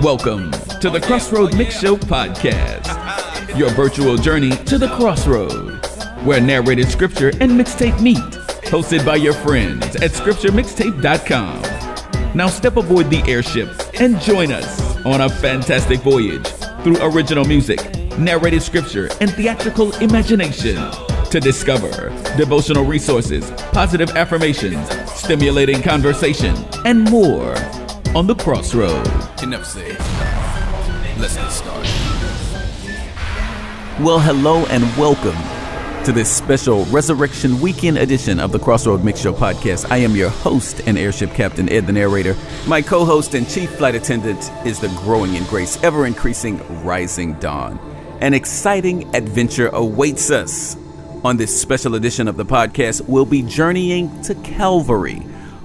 Welcome to the Crossroad Mix Show podcast, your virtual journey to the crossroad, where narrated scripture and mixtape meet, hosted by your friends at scripturemixtape.com. Now step aboard the airship and join us on a fantastic voyage through original music, narrated scripture, and theatrical imagination to discover devotional resources, positive affirmations, stimulating conversation, and more on the crossroad. Enough said. Let's get started. Well, hello and welcome to this special Resurrection Weekend edition of the Crossroad Mix Show podcast. I am your host and airship captain, Ed the narrator. My co host and chief flight attendant is the growing in grace, ever increasing rising dawn. An exciting adventure awaits us. On this special edition of the podcast, we'll be journeying to Calvary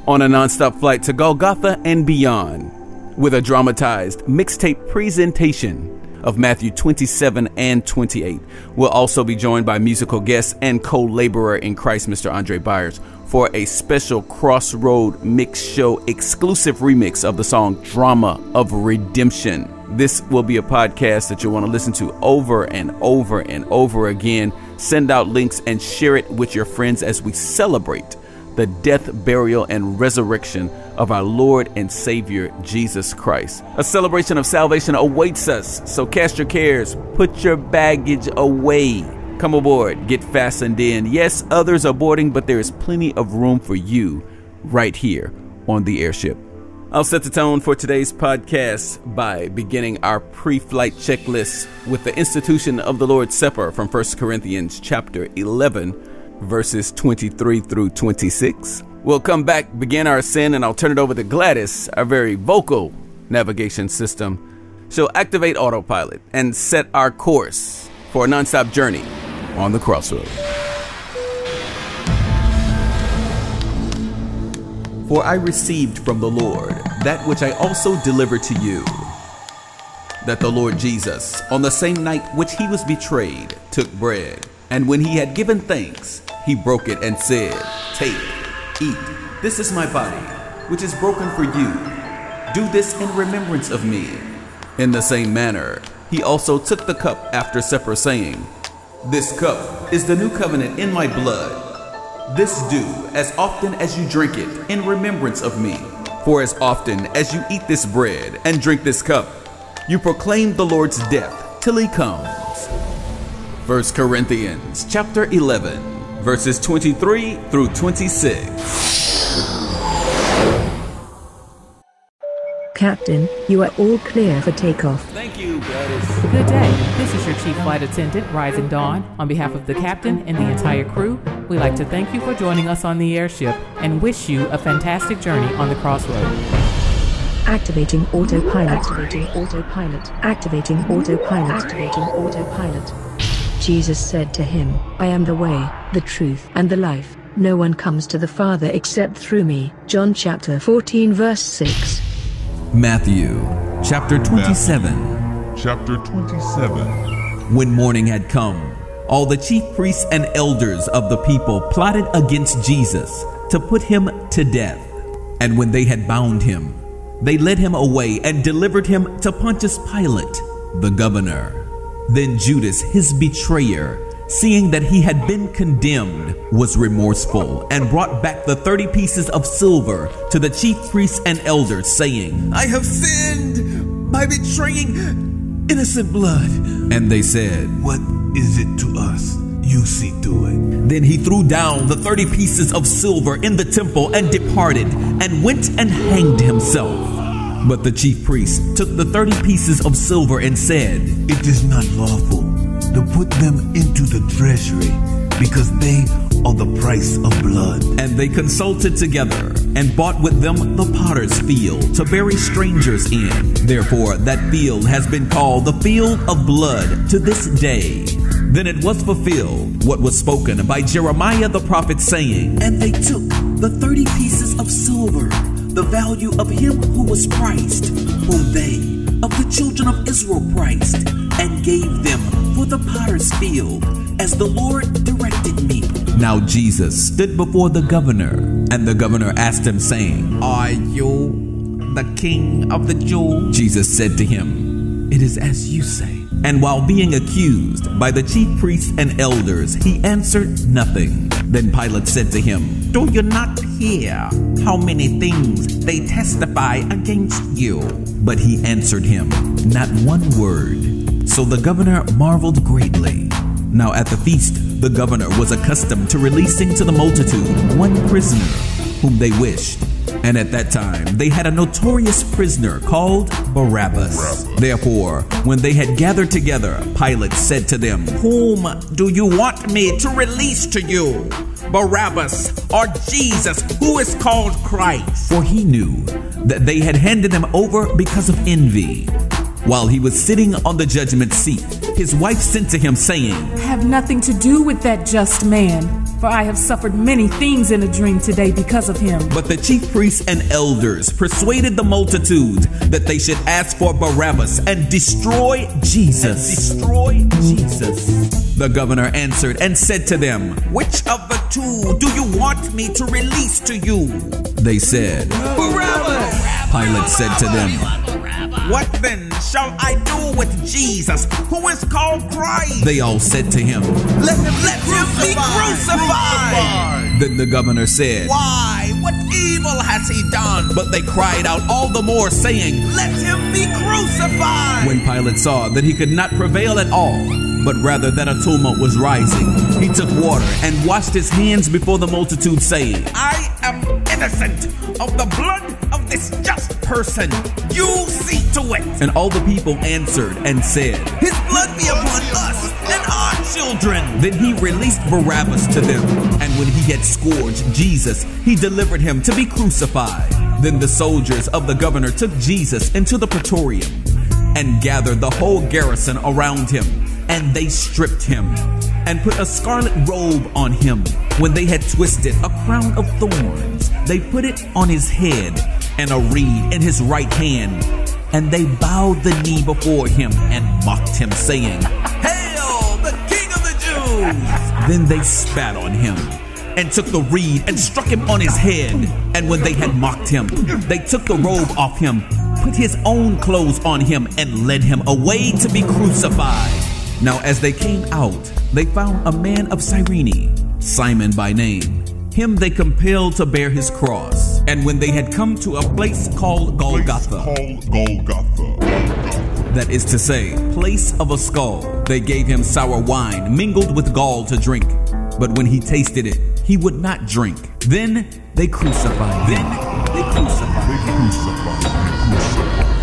on a nonstop flight to Golgotha and beyond with a dramatized mixtape presentation of Matthew 27 and 28. We'll also be joined by musical guest and co laborer in Christ, Mr. Andre Byers, for a special Crossroad Mix Show exclusive remix of the song Drama of Redemption. This will be a podcast that you'll want to listen to over and over and over again. Send out links and share it with your friends as we celebrate the death, burial, and resurrection of our Lord and Savior Jesus Christ. A celebration of salvation awaits us, so cast your cares, put your baggage away. Come aboard, get fastened in. Yes, others are boarding, but there is plenty of room for you right here on the airship. I'll set the tone for today's podcast by beginning our pre-flight checklist with the institution of the Lord's Supper from 1 Corinthians chapter 11 verses 23 through 26. We'll come back, begin our ascent, and I'll turn it over to Gladys, our very vocal navigation system. She'll activate autopilot and set our course for a nonstop journey on the crossroad. For I received from the Lord that which I also delivered to you that the Lord Jesus, on the same night which he was betrayed, took bread, and when he had given thanks, he broke it and said, Take, eat, this is my body, which is broken for you. Do this in remembrance of me. In the same manner, he also took the cup after supper, saying, This cup is the new covenant in my blood. This do as often as you drink it in remembrance of me. For as often as you eat this bread and drink this cup, you proclaim the Lord's death till he comes. 1 Corinthians chapter 11 verses 23 through 26. Captain, you are all clear for takeoff. Thank you, Gladys. Good day. This is your Chief Flight Attendant, Rising Dawn. On behalf of the captain and the entire crew, we'd like to thank you for joining us on the airship and wish you a fantastic journey on the crossroad. Activating autopilot. Activating autopilot. Activating autopilot. Activating autopilot. Jesus said to him, I am the way, the truth, and the life. No one comes to the Father except through me. John chapter 14 verse 6. Matthew chapter 27. Matthew, chapter 27. When morning had come, all the chief priests and elders of the people plotted against Jesus to put him to death. And when they had bound him, they led him away and delivered him to Pontius Pilate, the governor. Then Judas, his betrayer, seeing that he had been condemned, was remorseful and brought back the thirty pieces of silver to the chief priests and elders, saying, I have sinned by betraying innocent blood. And they said, What is it to us? You see to it. Then he threw down the thirty pieces of silver in the temple and departed, and went and hanged himself. But the chief priest took the thirty pieces of silver and said, It is not lawful to put them into the treasury, because they are the price of blood. And they consulted together and bought with them the potter's field to bury strangers in. Therefore, that field has been called the field of blood to this day. Then it was fulfilled what was spoken by Jeremiah the prophet, saying, And they took the thirty pieces of silver, the value of him who was priced, whom they of the children of Israel priced, and gave them for the potter's field, as the Lord directed me. Now Jesus stood before the governor, and the governor asked him, saying, Are you the king of the Jews? Jesus said to him, It is as you say. And while being accused by the chief priests and elders, he answered nothing. Then Pilate said to him, Do you not hear how many things they testify against you? But he answered him, Not one word. So the governor marveled greatly. Now at the feast, the governor was accustomed to releasing to the multitude one prisoner whom they wished. And at that time, they had a notorious prisoner called Barabbas. Therefore, when they had gathered together, Pilate said to them, Whom do you want me to release to you? Barabbas or Jesus, who is called Christ? For he knew that they had handed him over because of envy. While he was sitting on the judgment seat, his wife sent to him, saying, Have nothing to do with that just man, for I have suffered many things in a dream today because of him. But the chief priests and elders persuaded the multitude that they should ask for Barabbas and destroy Jesus. And destroy Jesus. The governor answered and said to them, Which of the two do you want me to release to you? They said, Barabbas. Pilate said to them, What then shall I do with Jesus, who is called Christ? They all said to him, Let him, let him be crucified. Then the governor said, Why? What evil has he done? But they cried out all the more, saying, Let him be crucified. When Pilate saw that he could not prevail at all, but rather that a tumult was rising, he took water and washed his hands before the multitude, saying, I am innocent of the blood of this just person. You see to it. And all the people answered and said, His blood be upon us and our children. Then he released Barabbas to them. And when he had scourged Jesus, he delivered him to be crucified. Then the soldiers of the governor took Jesus into the praetorium and gathered the whole garrison around him. And they stripped him and put a scarlet robe on him. When they had twisted a crown of thorns, they put it on his head and a reed in his right hand. And they bowed the knee before him and mocked him, saying, Hail, the King of the Jews! Then they spat on him and took the reed and struck him on his head. And when they had mocked him, they took the robe off him, put his own clothes on him, and led him away to be crucified. Now, as they came out, they found a man of Cyrene, Simon by name. Him they compelled to bear his cross. And when they had come to a place called Golgotha, Called Golgotha. that is to say, place of a skull, they gave him sour wine mingled with gall to drink. But when he tasted it, he would not drink. Then they crucified him. Then they crucified him. Crucified. Crucified.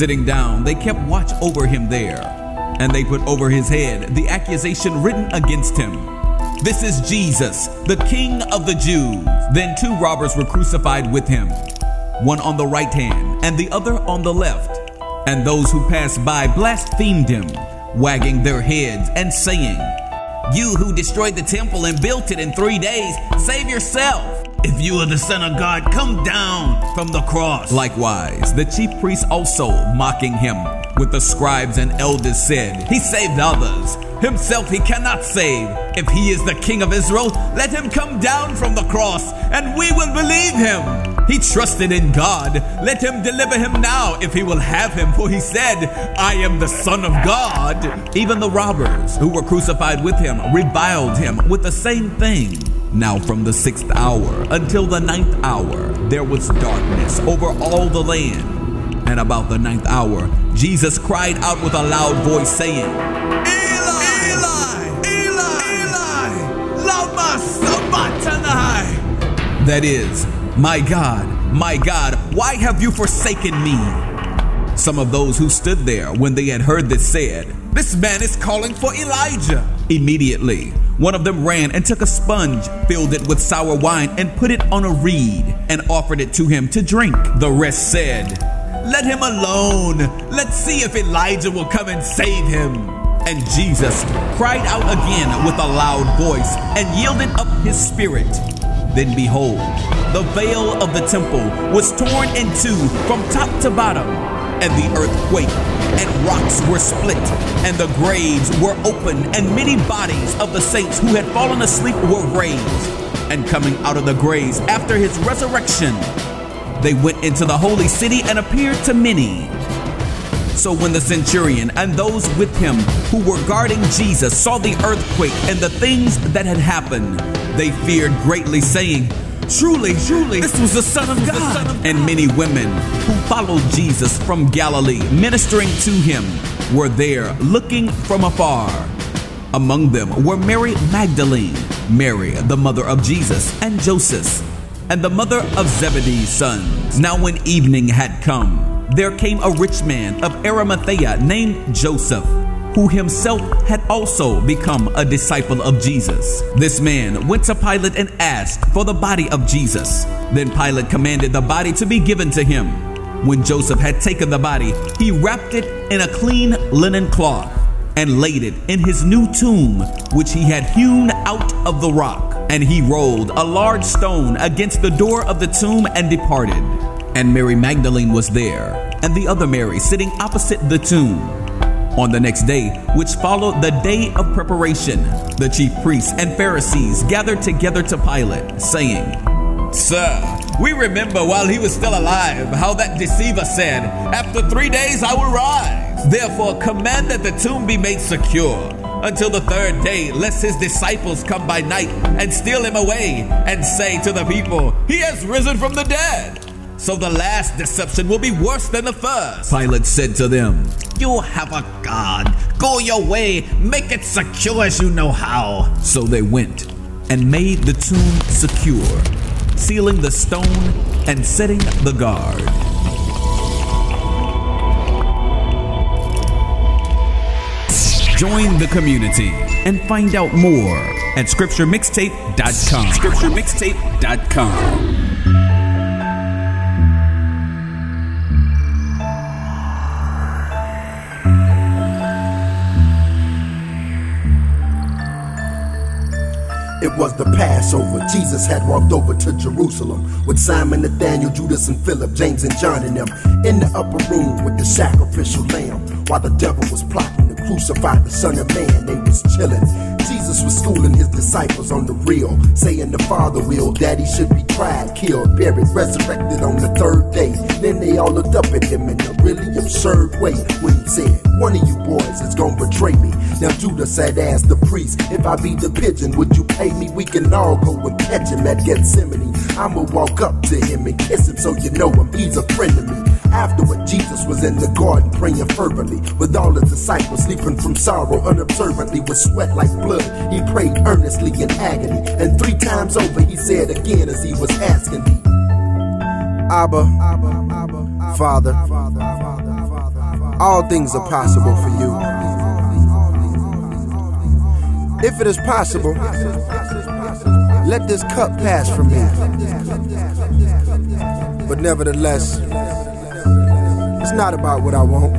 Sitting down, they kept watch over him there, and they put over his head the accusation written against him. This is Jesus, the King of the Jews. Then two robbers were crucified with him, one on the right hand and the other on the left. And those who passed by blasphemed him, wagging their heads and saying, You who destroyed the temple and built it in three days, save yourself. If you are the Son of God, come down from the cross. Likewise, the chief priests also, mocking him, with the scribes and elders said, He saved others. Himself he cannot save. If he is the king of Israel, let him come down from the cross, and we will believe him. He trusted in God. Let him deliver him now if he will have him, for he said, I am the Son of God. Even the robbers who were crucified with him reviled him with the same thing. Now, from the sixth hour until the ninth hour, there was darkness over all the land. And about the ninth hour, Jesus cried out with a loud voice, saying, Eli, Eli, Eli, Eli, lama sabachthani. That is, my God, my God, why have you forsaken me? Some of those who stood there when they had heard this said, This man is calling for Elijah. Immediately, one of them ran and took a sponge, filled it with sour wine, and put it on a reed, and offered it to him to drink. The rest said, Let him alone. Let's see if Elijah will come and save him. And Jesus cried out again with a loud voice and yielded up his spirit. Then behold, the veil of the temple was torn in two from top to bottom, and the earth quaked, and rocks were split, and the graves were opened, and many bodies of the saints who had fallen asleep were raised. And coming out of the graves after his resurrection, they went into the holy city and appeared to many. So when the centurion and those with him who were guarding Jesus saw the earthquake and the things that had happened, they feared greatly, saying, Truly, truly, this was the Son of God. And many women who followed Jesus from Galilee, ministering to him, were there looking from afar. Among them were Mary Magdalene, Mary, the mother of Jesus, and Joseph, and the mother of Zebedee's sons. Now, when evening had come, there came a rich man of Arimathea named Joseph who himself had also become a disciple of Jesus. This man went to Pilate and asked for the body of Jesus. Then Pilate commanded the body to be given to him. When Joseph had taken the body, he wrapped it in a clean linen cloth and laid it in his new tomb, which he had hewn out of the rock. And he rolled a large stone against the door of the tomb and departed. And Mary Magdalene was there, and the other Mary sitting opposite the tomb. On the next day, which followed the day of preparation, the chief priests and Pharisees gathered together to Pilate, saying, Sir, we remember while he was still alive how that deceiver said, After three days I will rise. Therefore, command that the tomb be made secure until the third day, lest his disciples come by night and steal him away and say to the people, He has risen from the dead. So the last deception will be worse than the first. Pilate said to them, You have a God. Go your way. Make it secure as you know how. So they went and made the tomb secure, sealing the stone and setting the guard. Join the community and find out more at scripturemixtape.com. Scripturemixtape.com. It was the Passover. Jesus had walked over to Jerusalem with Simon, Nathaniel, Judas, and Philip, James, and John and them in the upper room with the sacrificial lamb. While the devil was plotting to crucify the Son of Man, they was chilling. Jesus was schooling his disciples on the real, saying the Father will that he should be tried, killed, buried, resurrected on the third day. Then they all looked up at him in a really absurd way when he said, One of you boys is gonna betray me. Now Judas had asked the priest, If I be the pigeon, would you pay me? We can all go and catch him at Gethsemane. I'ma walk up to him and kiss him so you know him. He's a friend of me. Afterward, Jesus was in the garden praying fervently with all the disciples sleeping from sorrow unobservantly with sweat like blood. He prayed earnestly in agony, and three times over he said again as he was asking me, Abba, Father, all things are possible for you. If it is possible, let this cup pass from me. But nevertheless, it's not about what I want.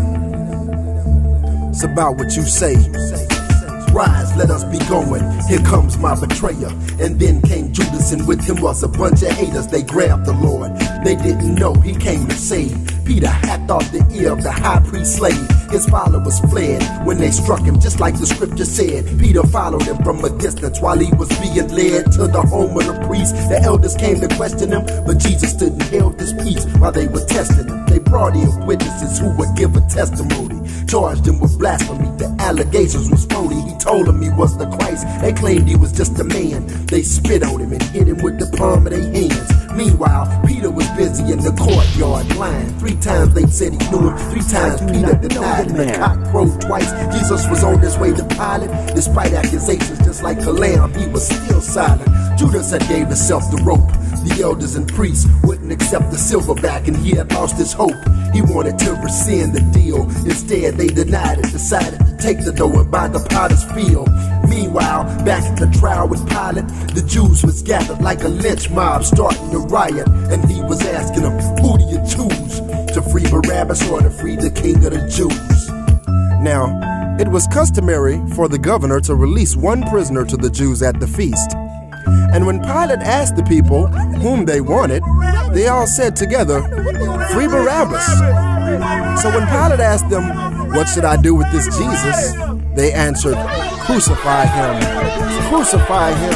It's about what you say. Rise, let us be going. Here comes my betrayer. And then came Judas, and with him was a bunch of haters. They grabbed the Lord. They didn't know he came to save. Peter hacked off the ear of the high priest slave. His followers fled when they struck him, just like the scripture said. Peter followed him from a distance while he was being led to the home of the priest. The elders came to question him, but Jesus stood and held his peace while they were testing him. They brought in witnesses who would give a testimony, charged him with blasphemy. The allegations was phony. He told them he was the Christ. They claimed he was just a man. They spit on him and hit him with the palm of their hands. Meanwhile, Peter was busy in the courtyard lying. Three times they said he knew him. Three times Peter denied him. The cock crowed twice. Jesus was on his way to Pilate. Despite accusations just like a lamb, he was still silent. Judas had gave himself the rope. The elders and priests wouldn't accept the silverback and he had lost his hope. He wanted to rescind the deal. Instead, they denied it, decided to take the dough and buy the potter's field. Meanwhile, back at the trial with Pilate, the Jews was gathered like a lynch mob starting to riot. And he was asking them, who do you choose? To free Barabbas or to free the king of the Jews? Now, it was customary for the governor to release one prisoner to the Jews at the feast. And when Pilate asked the people whom they wanted, they all said together, Free Barabbas. So when Pilate asked them, What should I do with this Jesus? They answered, Crucify him. Crucify him.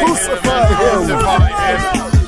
Crucify him. The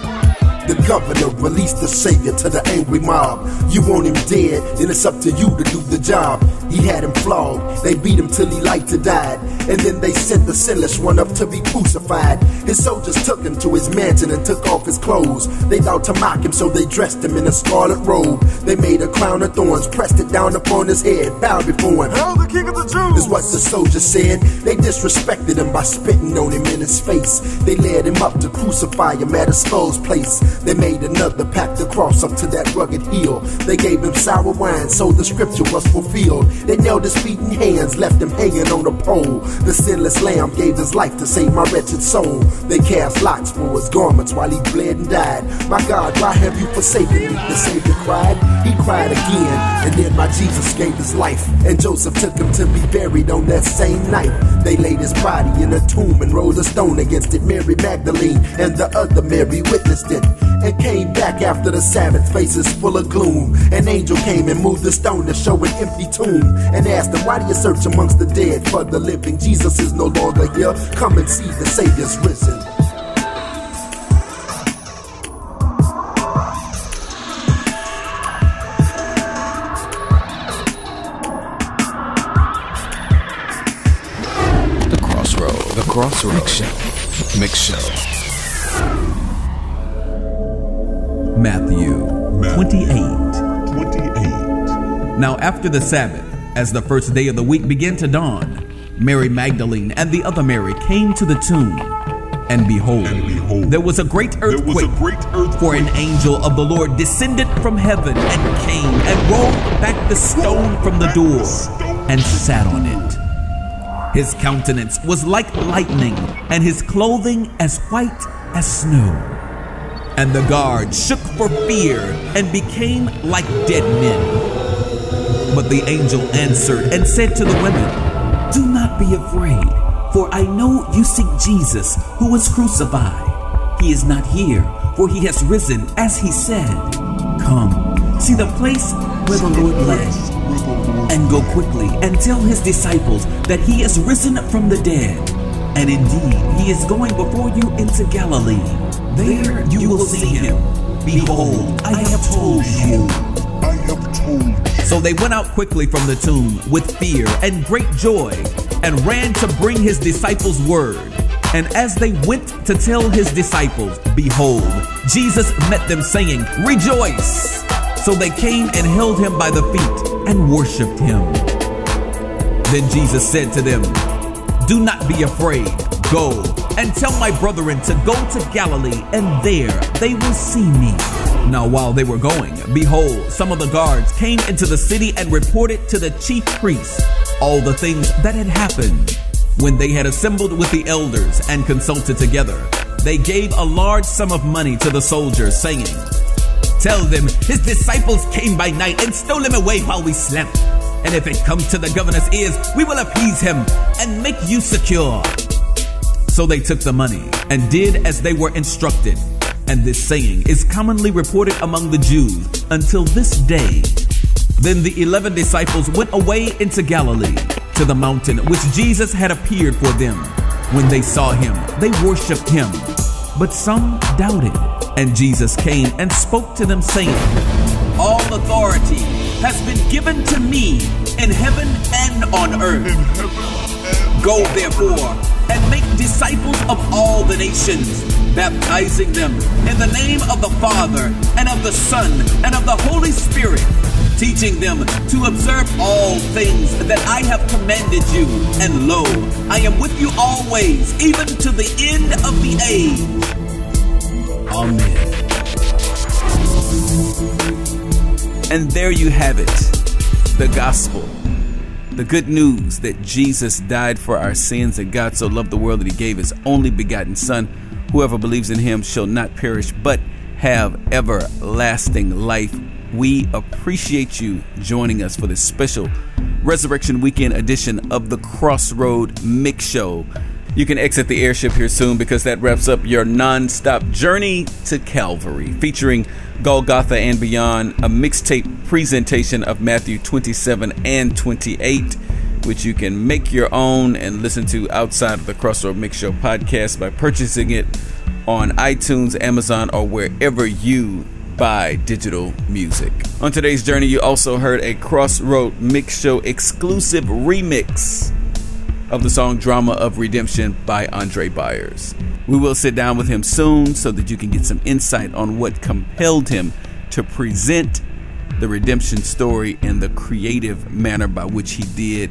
governor released the savior to the angry mob. You want him dead, then it's up to you to do the job. He had him flogged, they beat him till he liked to die. And then they sent the sinless one up to be crucified. His soldiers took him to his mansion and took off his clothes. They thought to mock him, so they dressed him in a scarlet robe. They made a crown of thorns, pressed it down upon his head, bowed before him. Hail the king of the Jews! Is what the soldiers said. They disrespected him by spitting on him in his face. They led him up to crucify him at a skull's place. They made another, packed the cross up to that rugged hill. They gave him sour wine, so the scripture was fulfilled. They nailed his feet and hands, left him hanging on a pole. The sinless lamb gave his life to save my wretched soul. They cast lots for his garments while he bled and died. My God, why have you forsaken me? The Savior cried. He cried again, and then my Jesus gave his life. And Joseph took him to be buried on that same night. They laid his body in a tomb and rolled a stone against it. Mary Magdalene and the other Mary witnessed it and came back after the Sabbath, faces full of gloom. An angel came and moved the stone to show an empty tomb and asked them, Why do you search amongst the dead for the living? Jesus is no longer here. Come and see the Savior's risen. Crossroad. The Crossroad. Mix Show. Mix Show. Matthew 28. 28. Now, after the Sabbath, as the first day of the week began to dawn, Mary Magdalene and the other Mary came to the tomb. And behold, And behold, there was a great There was earthquake. a great earthquake. For an angel of the Lord descended from heaven and came and rolled back the stone from the door and sat on it. His countenance was like lightning, and his clothing as white as snow. And the guards shook for fear and became like dead men. But the angel answered and said to the women, Do not be afraid, for I know you seek Jesus who was crucified. He is not here, for he has risen as he said. Come, see the place where the Lord lay and go quickly and tell his disciples that he is risen from the dead. And indeed, he is going before you into Galilee. There you will see him. Behold, I have told you. I have told you. So they went out quickly from the tomb with fear and great joy and ran to bring his disciples word. And as they went to tell his disciples, behold, Jesus met them saying, Rejoice! So they came and held him by the feet and worshiped him. Then Jesus said to them, Do not be afraid. Go and tell my brethren to go to Galilee, and there they will see me. Now, while they were going, behold, some of the guards came into the city and reported to the chief priests all the things that had happened. When they had assembled with the elders and consulted together, they gave a large sum of money to the soldiers, saying, Tell them his disciples came by night and stole him away while we slept. And if it comes to the governor's ears, we will appease him and make you secure. So they took the money and did as they were instructed. And this saying is commonly reported among the Jews until this day. Then the eleven disciples went away into Galilee to the mountain which Jesus had appeared for them. When they saw him, they worshiped him, but some doubted. And Jesus came and spoke to them, saying, All authority has been given to me in heaven and on earth. Go therefore and make disciples of all the nations, baptizing them in the name of the Father and of the Son and of the Holy Spirit, teaching them to observe all things that I have commanded you. And lo, I am with you always, even to the end of the age. Amen. And there you have it the gospel. The good news that Jesus died for our sins, that God so loved the world that he gave his only begotten Son. Whoever believes in him shall not perish, but have everlasting life. We appreciate you joining us for this special Resurrection Weekend edition of the Crossroad Mix Show. You can exit the airship here soon because that wraps up your non-stop journey to Calvary, featuring Golgotha and Beyond, a mixtape presentation of Matthew 27 and 28, which you can make your own and listen to outside of the Crossroad Mix Show podcast by purchasing it on iTunes, Amazon, or wherever you buy digital music. On today's journey, you also heard a Crossroad Mix Show exclusive remix of the song Drama of Redemption by Andre Byers. We will sit down with him soon so that you can get some insight on what compelled him to present the redemption story in the creative manner by which he did.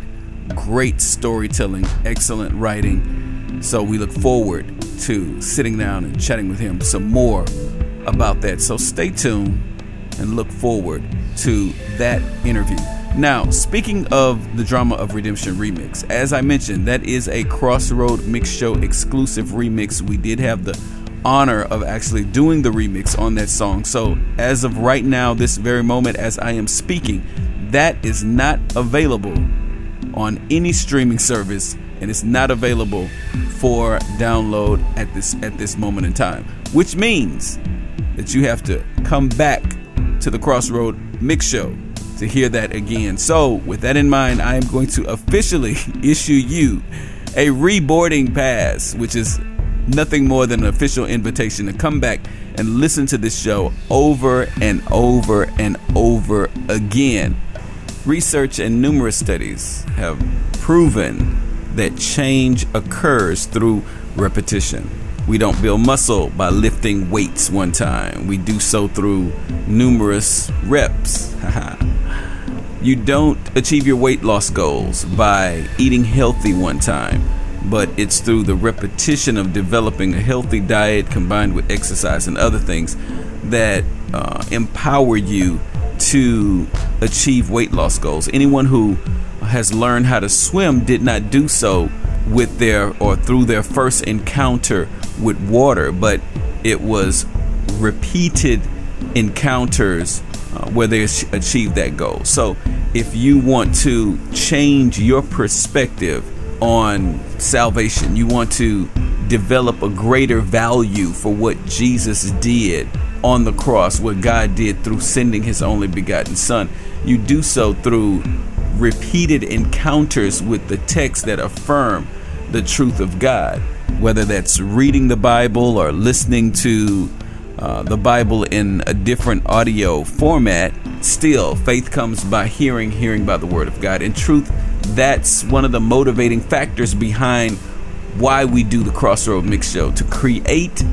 Great storytelling, excellent writing. So we look forward to sitting down and chatting with him some more about that. So stay tuned and look forward to that interview. Now, speaking of the Drama of Redemption remix, as I mentioned, that is a Crossroad Mix Show exclusive remix. We did have the honor of actually doing the remix on that song. So, as of right now, this very moment, as I am speaking, that is not available on any streaming service and it's not available for download at this at this moment in time which means that you have to come back to the crossroad mix show to hear that again. So, with that in mind, I am going to officially issue you a reboarding pass, which is nothing more than an official invitation to come back and listen to this show over and over and over again. Research and numerous studies have proven that change occurs through repetition. We don't build muscle by lifting weights one time. We do so through numerous reps. you don't achieve your weight loss goals by eating healthy one time, but it's through the repetition of developing a healthy diet combined with exercise and other things that uh, empower you to achieve weight loss goals. Anyone who has learned how to swim did not do so with their or through their first encounter with water, but it was repeated encounters uh, where they achieved that goal. So, if you want to change your perspective on salvation, you want to develop a greater value for what Jesus did on the cross, what God did through sending his only begotten Son, you do so through repeated encounters with the text that affirm the truth of God, whether that's reading the Bible or listening to uh, the Bible in a different audio format, still, faith comes by hearing, hearing by the Word of God. In truth, that's one of the motivating factors behind why we do the Crossroad Mix Show to create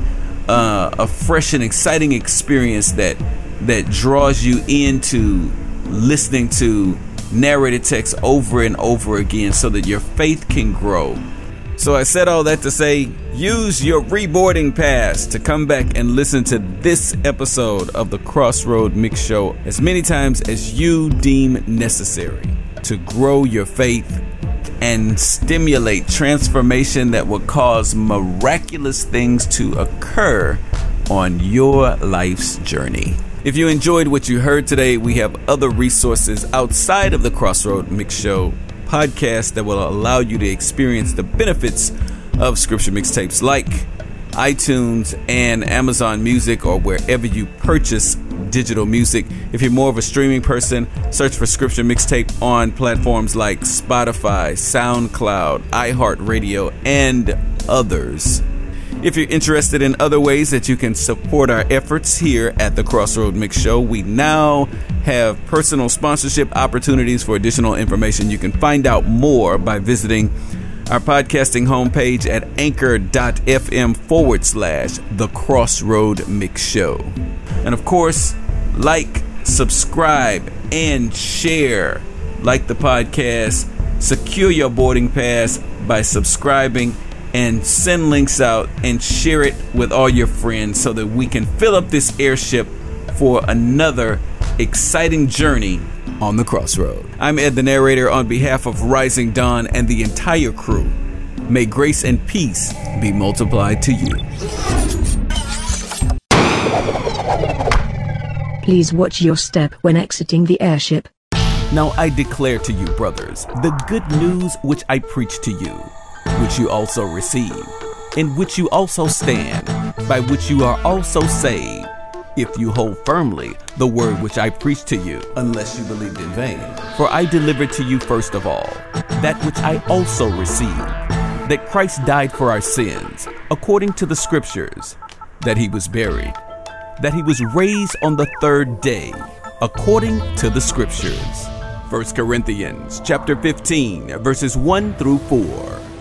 uh, a fresh and exciting experience that that draws you into listening to narrated text over and over again so that your faith can grow so I said all that to say use your reboarding pass to come back and listen to this episode of the Crossroad Mix Show as many times as you deem necessary to grow your faith and stimulate transformation that will cause miraculous things to occur on your life's journey. If you enjoyed what you heard today, we have other resources outside of the Crossroad Mix Show podcast that will allow you to experience the benefits of scripture mixtapes like iTunes and Amazon Music or wherever you purchase digital music. If you're more of a streaming person, search for Scripture Mixtape on platforms like Spotify, SoundCloud, iHeartRadio, and others. If you're interested in other ways that you can support our efforts here at the Crossroad Mix Show, we now have personal sponsorship opportunities. For additional information, you can find out more by visiting our podcasting homepage at anchor.fm forward slash the Crossroad Mix Show. And of course, like, subscribe, and share. Like the podcast, secure your boarding pass by subscribing and send links out and share it with all your friends so that we can fill up this airship for another exciting journey on the crossroad. I'm Ed the narrator on behalf of Rising Dawn and the entire crew. May grace and peace be multiplied to you. Please watch your step when exiting the airship. Now I declare to you, brothers, the good news which I preach to you which you also receive, in which you also stand, by which you are also saved, if you hold firmly the word which I preached to you, unless you believed in vain. For I delivered to you first of all that which I also received, that Christ died for our sins, according to the scriptures, that he was buried, that he was raised on the third day, according to the scriptures. 1 Corinthians chapter 15 verses 1 through 4.